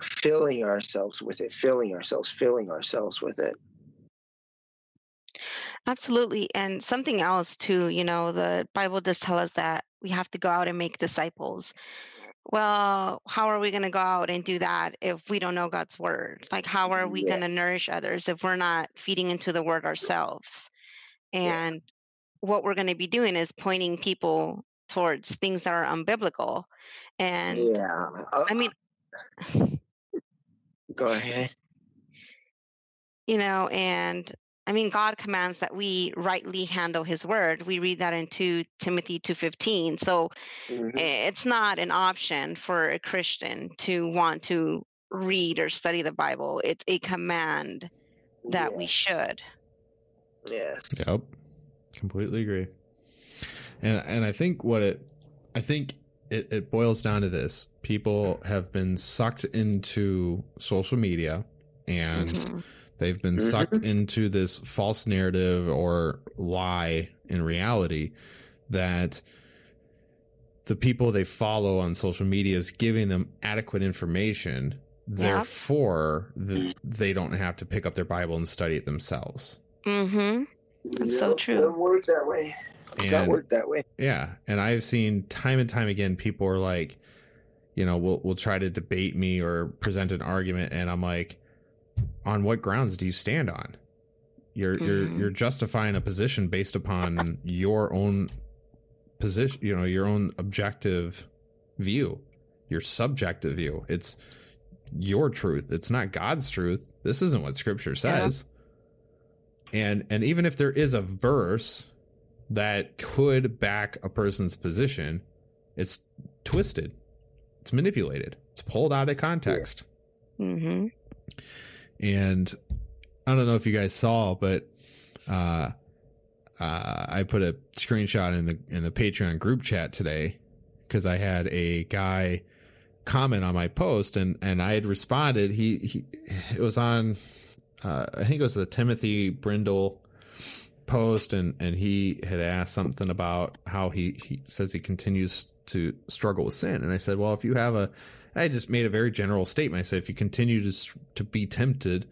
filling ourselves with it, filling ourselves, filling ourselves with it. Absolutely. And something else, too, you know, the Bible does tell us that we have to go out and make disciples. Well, how are we going to go out and do that if we don't know God's word? Like, how are we yeah. going to nourish others if we're not feeding into the word ourselves? And yeah. what we're going to be doing is pointing people towards things that are unbiblical. And yeah. Uh, I mean, go ahead. You know, and I mean, God commands that we rightly handle His word. We read that in 2 Timothy 2:15. So mm-hmm. it's not an option for a Christian to want to read or study the Bible. It's a command that we should. Yes. Yep. Completely agree. And and I think what it I think it, it boils down to this. People have been sucked into social media and mm-hmm. they've been mm-hmm. sucked into this false narrative or lie in reality that the people they follow on social media is giving them adequate information. Therefore, the, they don't have to pick up their Bible and study it themselves. Mm-hmm. That's so true. It work that way. It's and, not work that way. Yeah, and I've seen time and time again people are like, you know, will will try to debate me or present an argument, and I'm like, on what grounds do you stand on? You're mm-hmm. you're you're justifying a position based upon your own position, you know, your own objective view, your subjective view. It's your truth. It's not God's truth. This isn't what Scripture says. Yeah and and even if there is a verse that could back a person's position it's twisted. It's manipulated. It's pulled out of context. Mm-hmm. and i don't know if you guys saw but uh, uh, i put a screenshot in the in the patreon group chat today because i had a guy comment on my post and and i had responded. He, he it was on uh, I think it was the Timothy Brindle post, and and he had asked something about how he he says he continues to struggle with sin, and I said, well, if you have a, I just made a very general statement. I said, if you continue to to be tempted,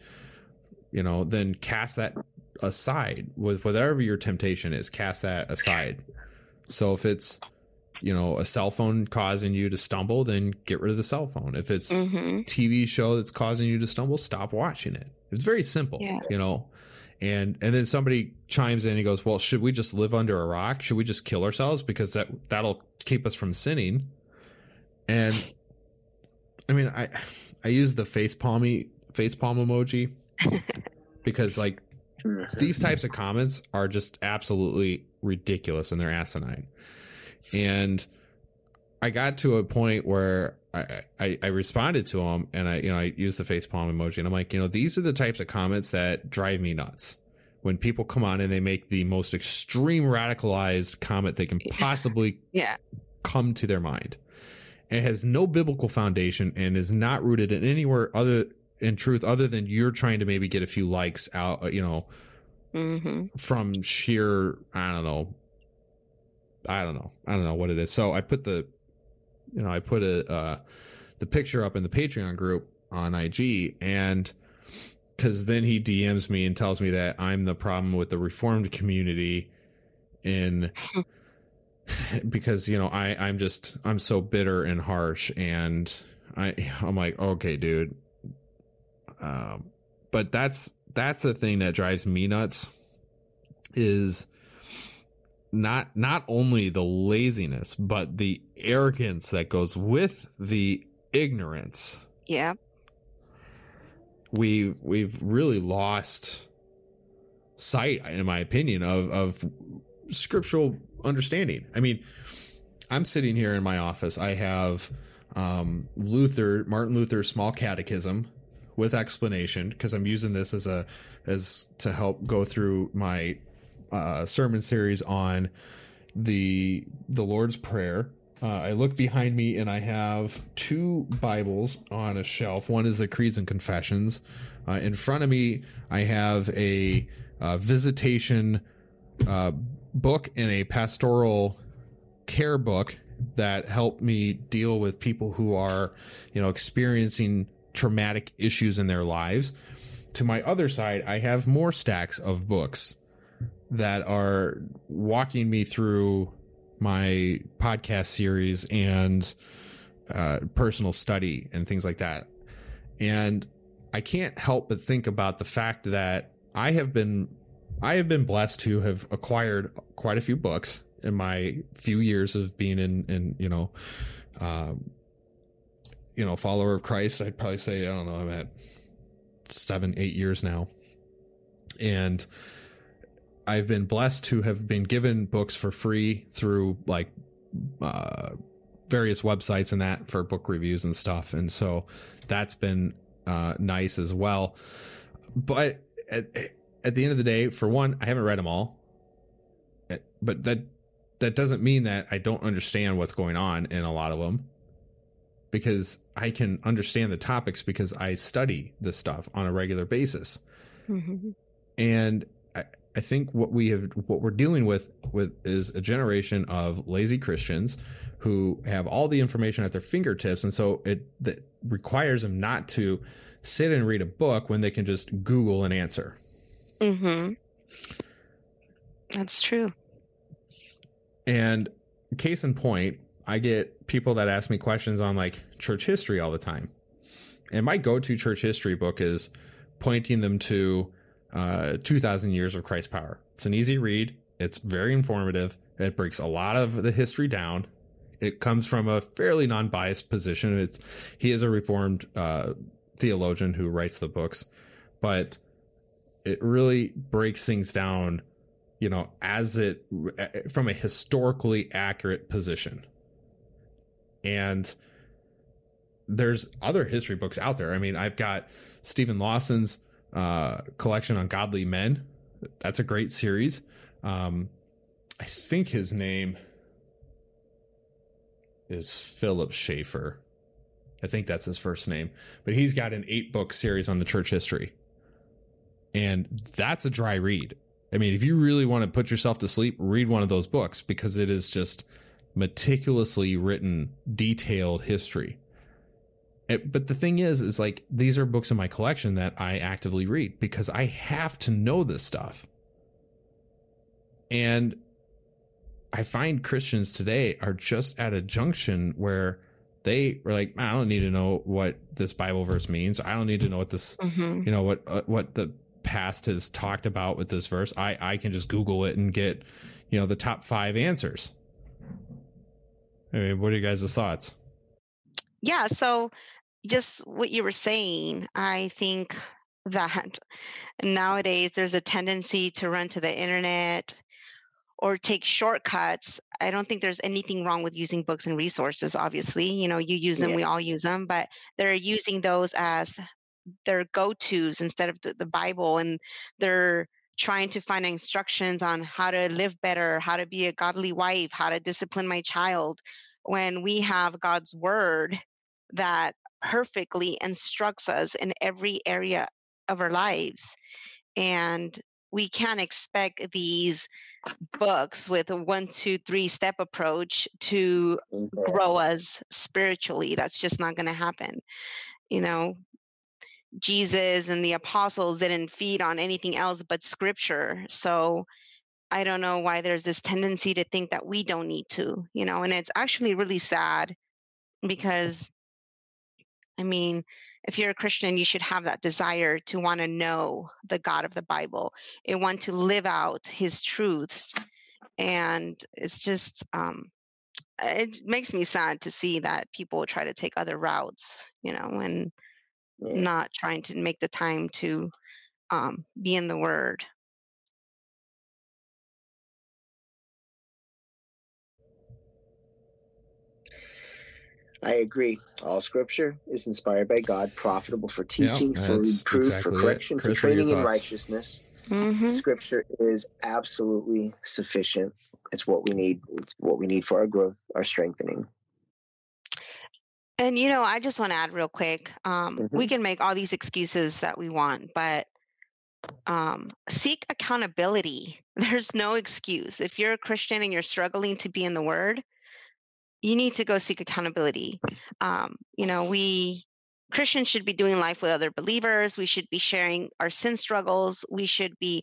you know, then cast that aside with whatever your temptation is, cast that aside. So if it's you know a cell phone causing you to stumble then get rid of the cell phone if it's mm-hmm. tv show that's causing you to stumble stop watching it it's very simple, yeah. you know. And and then somebody chimes in and goes, "Well, should we just live under a rock? Should we just kill ourselves because that that'll keep us from sinning?" And I mean, I I use the face palmy face palm emoji because like these types of comments are just absolutely ridiculous and they're asinine. And I got to a point where I, I, I responded to him and I, you know, I used the face palm emoji and I'm like, you know, these are the types of comments that drive me nuts. When people come on and they make the most extreme radicalized comment they can possibly yeah. come to their mind. It has no biblical foundation and is not rooted in anywhere other in truth other than you're trying to maybe get a few likes out, you know, hmm from sheer I don't know I don't know I don't know what it is. So I put the you know I put a uh, the picture up in the Patreon group on IG and because then he DMs me and tells me that I'm the problem with the reformed community in because you know I I'm just I'm so bitter and harsh and I I'm like okay dude. Um but that's that's the thing that drives me nuts is not not only the laziness but the arrogance that goes with the ignorance. Yeah. we we've really lost sight in my opinion of of scriptural understanding. I mean i'm sitting here in my office. I have um luther martin luther's small catechism with explanation because i'm using this as a as to help go through my uh sermon series on the the lord's prayer uh, I look behind me and I have two Bibles on a shelf. One is the Creeds and Confessions. Uh, in front of me, I have a uh, visitation uh, book and a pastoral care book that help me deal with people who are, you know, experiencing traumatic issues in their lives. To my other side, I have more stacks of books that are walking me through my podcast series and uh, personal study and things like that. And I can't help but think about the fact that I have been I have been blessed to have acquired quite a few books in my few years of being in in you know um, you know follower of Christ. I'd probably say I don't know I'm at seven eight years now, and I've been blessed to have been given books for free through like uh, various websites and that for book reviews and stuff, and so that's been uh, nice as well. But at, at the end of the day, for one, I haven't read them all, but that that doesn't mean that I don't understand what's going on in a lot of them because I can understand the topics because I study this stuff on a regular basis. hmm And I, think what we have what we're dealing with with is a generation of lazy Christians who have all the information at their fingertips and so it that requires them not to sit and read a book when they can just Google an answer. hmm That's true. And case in point, I get people that ask me questions on like church history all the time. And my go-to church history book is pointing them to uh, 2000 years of Christ power. It's an easy read. It's very informative. It breaks a lot of the history down. It comes from a fairly non-biased position. It's he is a reformed uh, theologian who writes the books, but it really breaks things down, you know, as it from a historically accurate position. And there's other history books out there. I mean, I've got Steven Lawson's uh, collection on godly men. That's a great series. Um, I think his name is Philip Schaefer. I think that's his first name, but he's got an eight book series on the church history. And that's a dry read. I mean, if you really want to put yourself to sleep, read one of those books because it is just meticulously written, detailed history. It, but the thing is, is like these are books in my collection that I actively read because I have to know this stuff. And I find Christians today are just at a junction where they are like, I don't need to know what this Bible verse means. I don't need to know what this, hmm you know, what uh, what the past has talked about with this verse. I I can just Google it and get, you know, the top five answers. I mean, what are you guys' thoughts? Yeah. So, just what you were saying, I think that nowadays there's a tendency to run to the internet or take shortcuts. I don't think there's anything wrong with using books and resources, obviously. You know, you use them, Yeah. we all use them, but they're using those as their go tos instead of the, the Bible. And they're trying to find instructions on how to live better, how to be a godly wife, how to discipline my child. When we have God's word that perfectly instructs us in every area of our lives. And we can't expect these books with a one, two, three step approach to Okay. grow us spiritually. That's just not going to happen. You know, Jesus and the apostles didn't feed on anything else but scripture. So I don't know why there's this tendency to think that we don't need to, you know, and it's actually really sad mm-hmm. because I mean, if you're a Christian, you should have that desire to want to know the God of the Bible and want to live out his truths. And it's just, um, it makes me sad to see that people try to take other routes, you know, and not trying to make the time to um, be in the Word. I agree. All scripture is inspired by God, profitable for Yeah, teaching, for reproof, exactly for correction, for Chris, what training in thoughts? righteousness. hmm Scripture is absolutely sufficient. It's what we need. It's what we need for our growth, our strengthening. And you know, I just want to add real quick. Um, We Mhm. can make all these excuses that we want, but um, seek accountability. There's no excuse. If you're a Christian and you're struggling to be in the Word, you need to go seek accountability. Um, you know, we Christians should be doing life with other believers. We should be sharing our sin struggles. We should be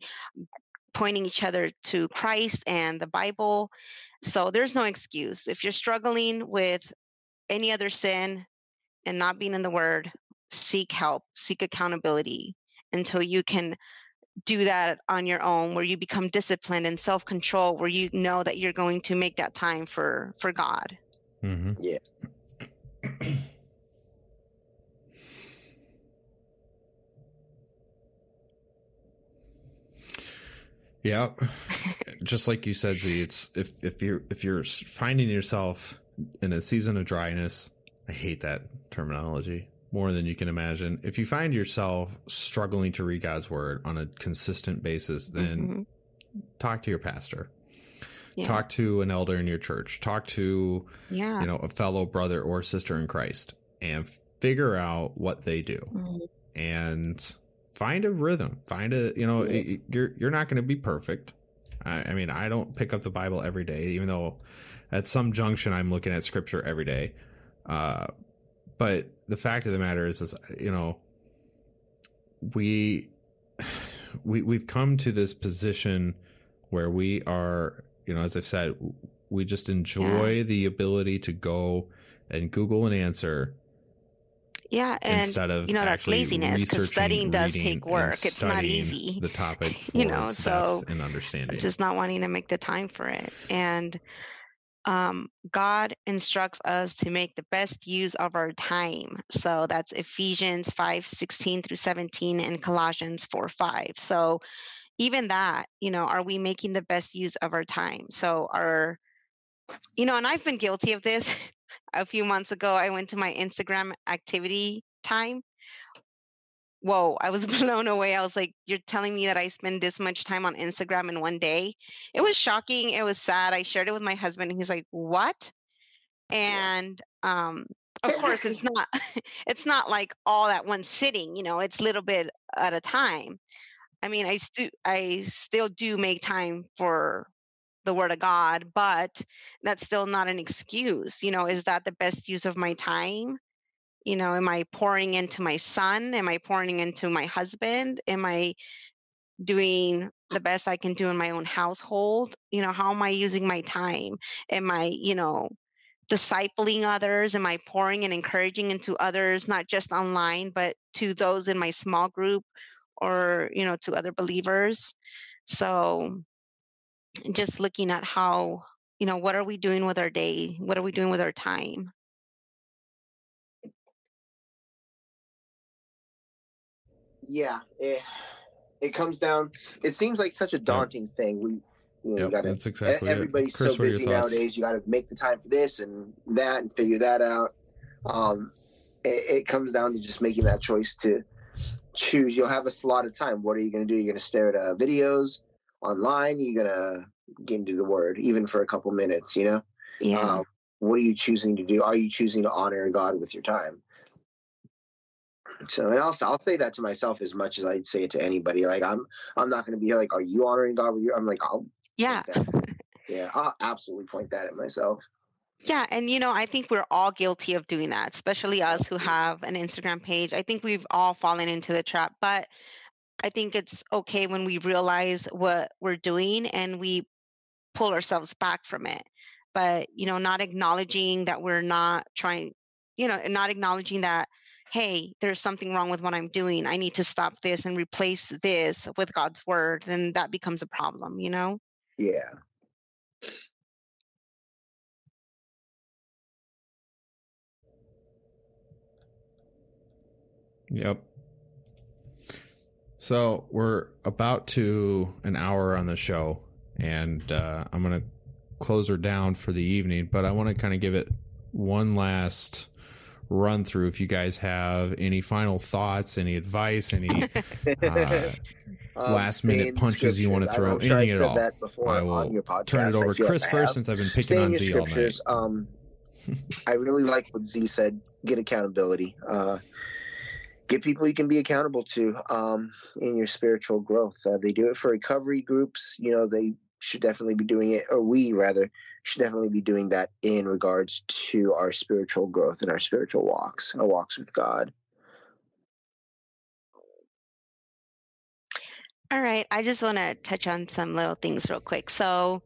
pointing each other to Christ and the Bible. So there's no excuse. If you're struggling with any other sin and not being in the word, seek help, seek accountability until you can do that on your own where you become disciplined and self-control where you know that you're going to make that time for for God. Mm-hmm. Yeah. Yeah, just like you said, Z. It's if if you're if you're finding yourself in a season of dryness, I hate that terminology more than you can imagine. If you find yourself struggling to read God's word on a consistent basis, then Mhm. talk to your pastor, Yeah. talk to an elder in your church, talk to yeah. you know a fellow brother or sister in Christ, and figure out what they do Mhm. and find a rhythm find a you know Yeah. y- you're you're not going to be perfect I, I mean i don't pick up the bible every day even though at some junction i'm looking at scripture every day uh but the fact of the matter is is you know we we we've come to this position where we are you know as i've said we just enjoy the ability to go and google an answer Yeah, and instead of you know, that's laziness, 'cause researching, studying does take work. It's not easy, The topic, you know, so and understanding. just not wanting to make the time for it. And um, God instructs us to make the best use of our time. So that's Ephesians 5 16 through 17 and Colossians 4 5. So even that, you know, are we making the best use of our time? So our, you know, and I've been guilty of this. A few months ago, I went to my Instagram activity time. Whoa, I was blown away. I was like, you're telling me that I spend this much time on Instagram in one day? It was shocking. It was sad. I shared it with my husband, and he's like, what? And um, of course, it's not it's not like all at one sitting, you know, it's little bit at a time. I mean, I still I still do make time for the word of God, but that's still not an excuse. You know, is that the best use of my time? You know, am I pouring into my son? Am I pouring into my husband? Am I doing the best I can do in my own household? You know, how am I using my time? Am I, you know, discipling others? Am I pouring and encouraging into others, not just online, but to those in my small group or, you know, to other believers? So just looking at how, you know, what are we doing with our day? What are we doing with our time? Yeah, it, it comes down. It seems like such a daunting thing. We, you know, Yep, gotta. that's exactly everybody's Chris, so what are your busy nowadays. You got to make the time for this and that and figure that out. Um, it, it comes down to just making that choice to choose. You'll have a slot of time. What are you going to do? You're going to stare at uh, videos online. You're going to get into the word, even for a couple minutes. You know. Yeah. Um, what are you choosing to do? Are you choosing to honor God with your time? So and I'll I'll say that to myself as much as I'd say it to anybody. Like I'm I'm not going to be like, are you honoring God with you? I'm like, I'll Yeah. yeah, I'll absolutely point that at myself. Yeah, and you know, I think we're all guilty of doing that, especially us who have an Instagram page. I think we've all fallen into the trap, but I think it's okay when we realize what we're doing and we pull ourselves back from it. But, you know, not acknowledging that we're not trying, you know, not acknowledging that, hey, there's something wrong with what I'm doing. I need to stop this and replace this with God's word, then that becomes a problem, you know? Yeah. Yep. So we're about to an hour on the show, and uh, I'm gonna close her down for the evening. But I want to kind of give it one last run through. If you guys have any final thoughts, any advice, any uh, Um, Last minute punches you wanna throw, I'm sure anything I've at all. That before I on will your podcast. turn it over to feel like Chris first since I've been picking Stay on your Z all night. scriptures. Um, I really like what Z said. Get accountability. Uh, get people you can be accountable to um, in your spiritual growth. Uh, they do it for recovery groups. You know, they should definitely be doing it, or we rather should definitely be doing that in regards to our spiritual growth and our spiritual walks, our walks with God. All right, I just want to touch on some little things real quick. So,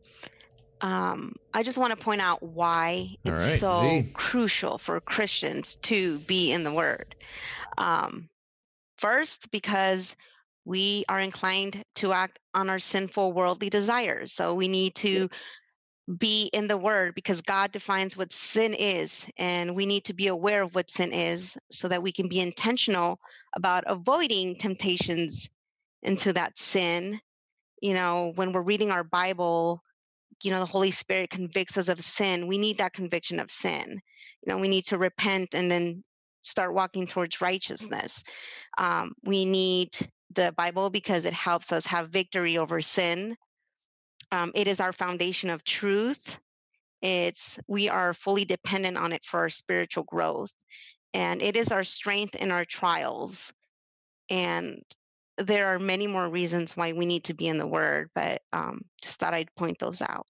um, I just want to point out why it's right, so Z. crucial for Christians to be in the Word. Um, first, because we are inclined to act on our sinful worldly desires. So, we need to be in the Word because God defines what sin is, and we need to be aware of what sin is so that we can be intentional about avoiding temptations into that sin. You know, when we're reading our Bible, you know, the Holy Spirit convicts us of sin. We need that conviction of sin. You know, we need to repent and then start walking towards righteousness. Um, we need the Bible because it helps us have victory over sin. Um, it is our foundation of truth. It's we are fully dependent on it for our spiritual growth, and it is our strength in our trials. And there are many more reasons why we need to be in the Word, but um, just thought I'd point those out.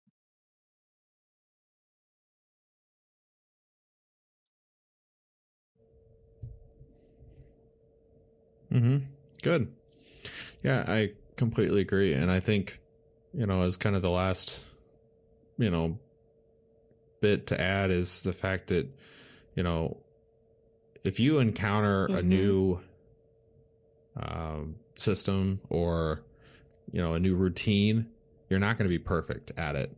Mm-hmm. Good. Yeah, I completely agree. And I think, you know, as kind of the last, you know, bit to add is the fact that, you know, if you encounter a Mhm. new um, system or, you know, a new routine, you're not going to be perfect at it.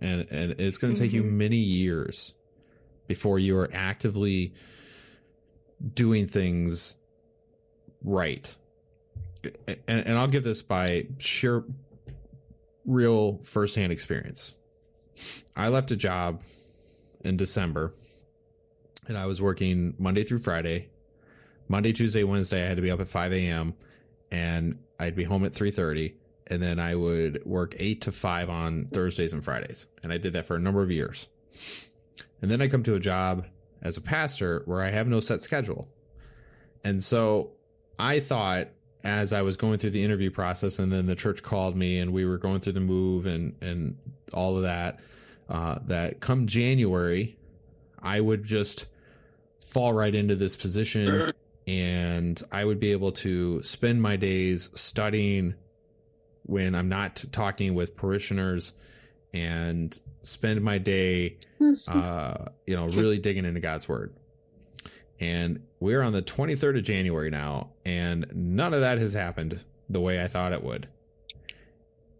And, and it's going to take you Mhm. many years before you are actively doing things right. And, and I'll give this by sheer, real firsthand experience. I left a job in December and I was working Monday through Friday. Monday, Tuesday, Wednesday, I had to be up at 5 a.m. and I'd be home at 3.30 and then I would work 8 to 5 on Thursdays and Fridays. And I did that for a number of years. And then I come to a job as a pastor where I have no set schedule. And so I thought as I was going through the interview process and then the church called me and we were going through the move and, and all of that, uh, that come January, I would just fall right into this position and I would be able to spend my days studying when I'm not talking with parishioners and spend my day, uh, you know, really digging into God's word. And we're on the 23rd of January now, and none of that has happened the way I thought it would.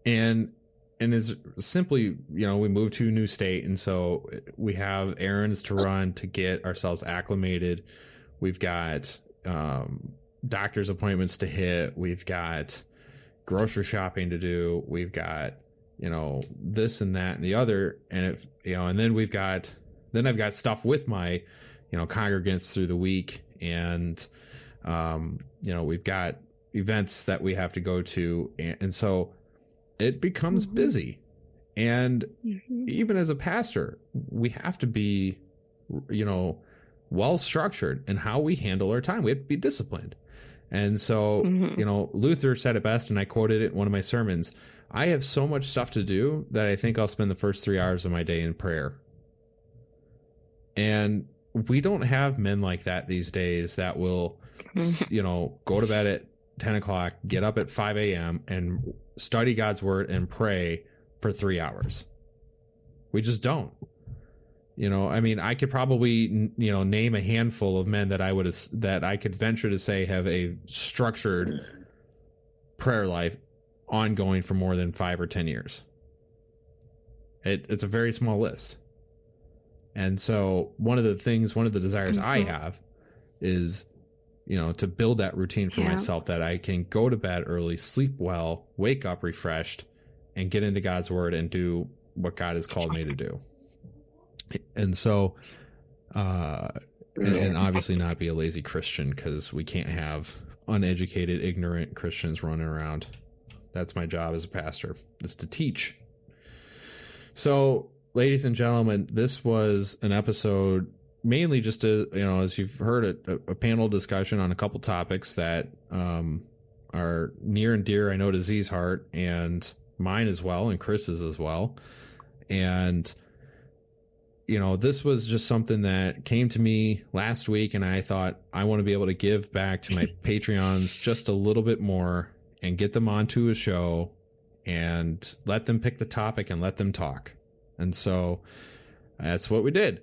And and it's simply, you know, we moved to a new state, and so we have errands to run to get ourselves acclimated. We've got um, doctor's appointments to hit. We've got grocery shopping to do. We've got, you know, this and that and the other, and if you know, and then we've got, then I've got stuff with my, you know, congregants through the week, and um, you know, we've got events that we have to go to, and, and so it becomes Mhm. busy. And Mhm. even as a pastor, we have to be, you know, well structured in how we handle our time. We have to be disciplined. And so, mm-hmm. you know, Luther said it best, and I quoted it in one of my sermons. I have so much stuff to do that I think I'll spend the first three hours of my day in prayer. And we don't have men like that these days that will, mm-hmm. you know, go to bed at 10 o'clock, get up at 5 a.m., and study God's word and pray for three hours. We just don't. You know, I mean, I could probably, you know, name a handful of men that I would, that I could venture to say have a structured prayer life ongoing for more than five or 10 years. It, it's a very small list. And so, one of the things, one of the desires mm-hmm. I have is, you know, to build that routine for yeah. myself that I can go to bed early, sleep well, wake up refreshed, and get into God's word and do what God has called me to do. And so, uh, and, and obviously not be a lazy Christian because we can't have uneducated, ignorant Christians running around. That's my job as a pastor, is to teach. So, ladies and gentlemen, this was an episode mainly just to, you know, as you've heard, a, a panel discussion on a couple topics that um, are near and dear, I know, to Z's heart and mine as well, and Chris's as well. And, you know, this was just something that came to me last week, and I thought I want to be able to give back to my Patreons just a little bit more and get them onto a show and let them pick the topic and let them talk. And so that's what we did.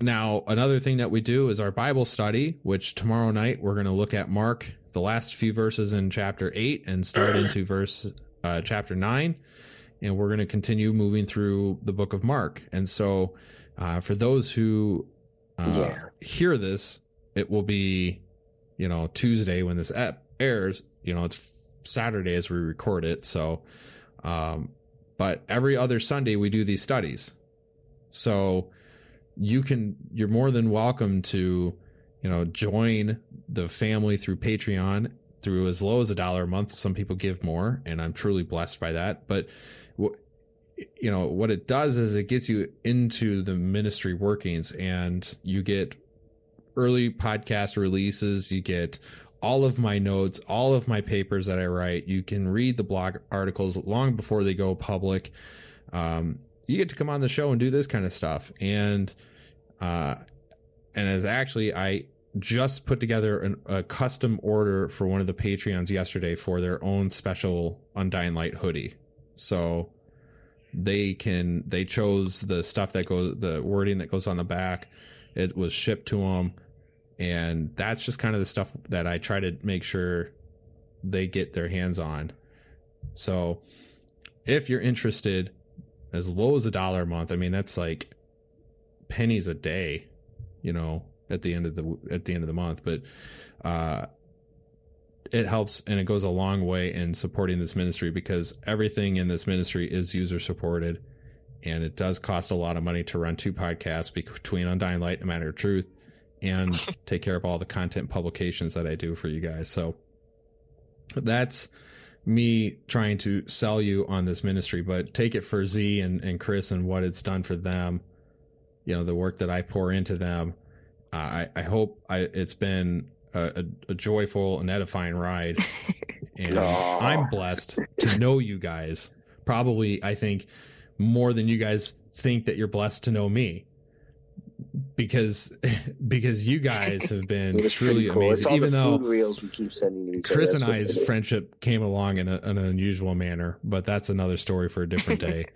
Now, another thing that we do is our Bible study, which tomorrow night we're going to look at Mark, the last few verses in chapter 8 and start into verse uh, chapter 9 and we're going to continue moving through the book of Mark. And so, uh, for those who uh, yeah. hear this, it will be, you know, Tuesday when this app airs. You know, it's Saturday as we record it. So, um, but every other Sunday we do these studies. So you can, you're more than welcome to, you know, join the family through Patreon through as low as a dollar a month. Some people give more, and I'm truly blessed by that. But you know what it does is it gets you into the ministry workings, and you get early podcast releases. You get all of my notes, all of my papers that I write. You can read the blog articles long before they go public. Um, you get to come on the show and do this kind of stuff, and uh, and as actually I just put together an, a custom order for one of the Patreons yesterday for their own special Undying Light hoodie. So they can they chose the stuff that goes the wording that goes on the back. It was shipped to them, and that's just kind of the stuff that I try to make sure they get their hands on. So if you're interested, as low as a dollar a month, I mean that's like pennies a day, you know, at the end of the at the end of the month, but uh, it helps and it goes a long way in supporting this ministry because everything in this ministry is user supported, and it does cost a lot of money to run two podcasts between Undying Light and Matter of Truth, and take care of all the content publications that I do for you guys. So that's me trying to sell you on this ministry, but take it for Z and, and Chris and what it's done for them. You know, the work that I pour into them I, I hope I, it's been a, a, a, joyful and edifying ride. And I'm blessed to know you guys. Probably, I think, more than you guys think that you're blessed to know me. Because because you guys have been truly cool. amazing. Even though reels we keep sending Chris and I's friendship came along in, a, an unusual manner, but that's another story for a different day.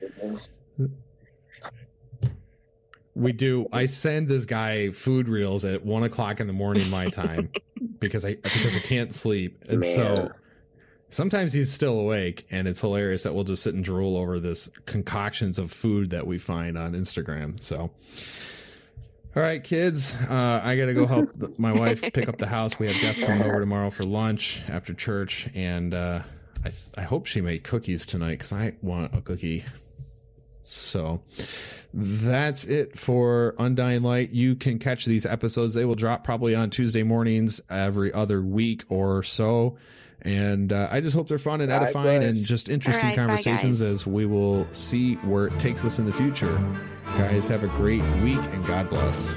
we do. I send this guy food reels at one o'clock in the morning my time because I because I can't sleep, and Man. so sometimes he's still awake, and it's hilarious that we'll just sit and drool over this concoctions of food that we find on Instagram. So. All right, kids. Uh, I gotta go help the, my wife pick up the house. We have guests coming over tomorrow for lunch after church, and uh, I th- I hope she made cookies tonight because I want a cookie. So that's it for Undying Light. You can catch these episodes. They will drop probably on Tuesday mornings every other week or so. And uh, I just hope they're fun and edifying and just interesting right, conversations as we will see where it takes us in the future. Guys, have a great week and God bless.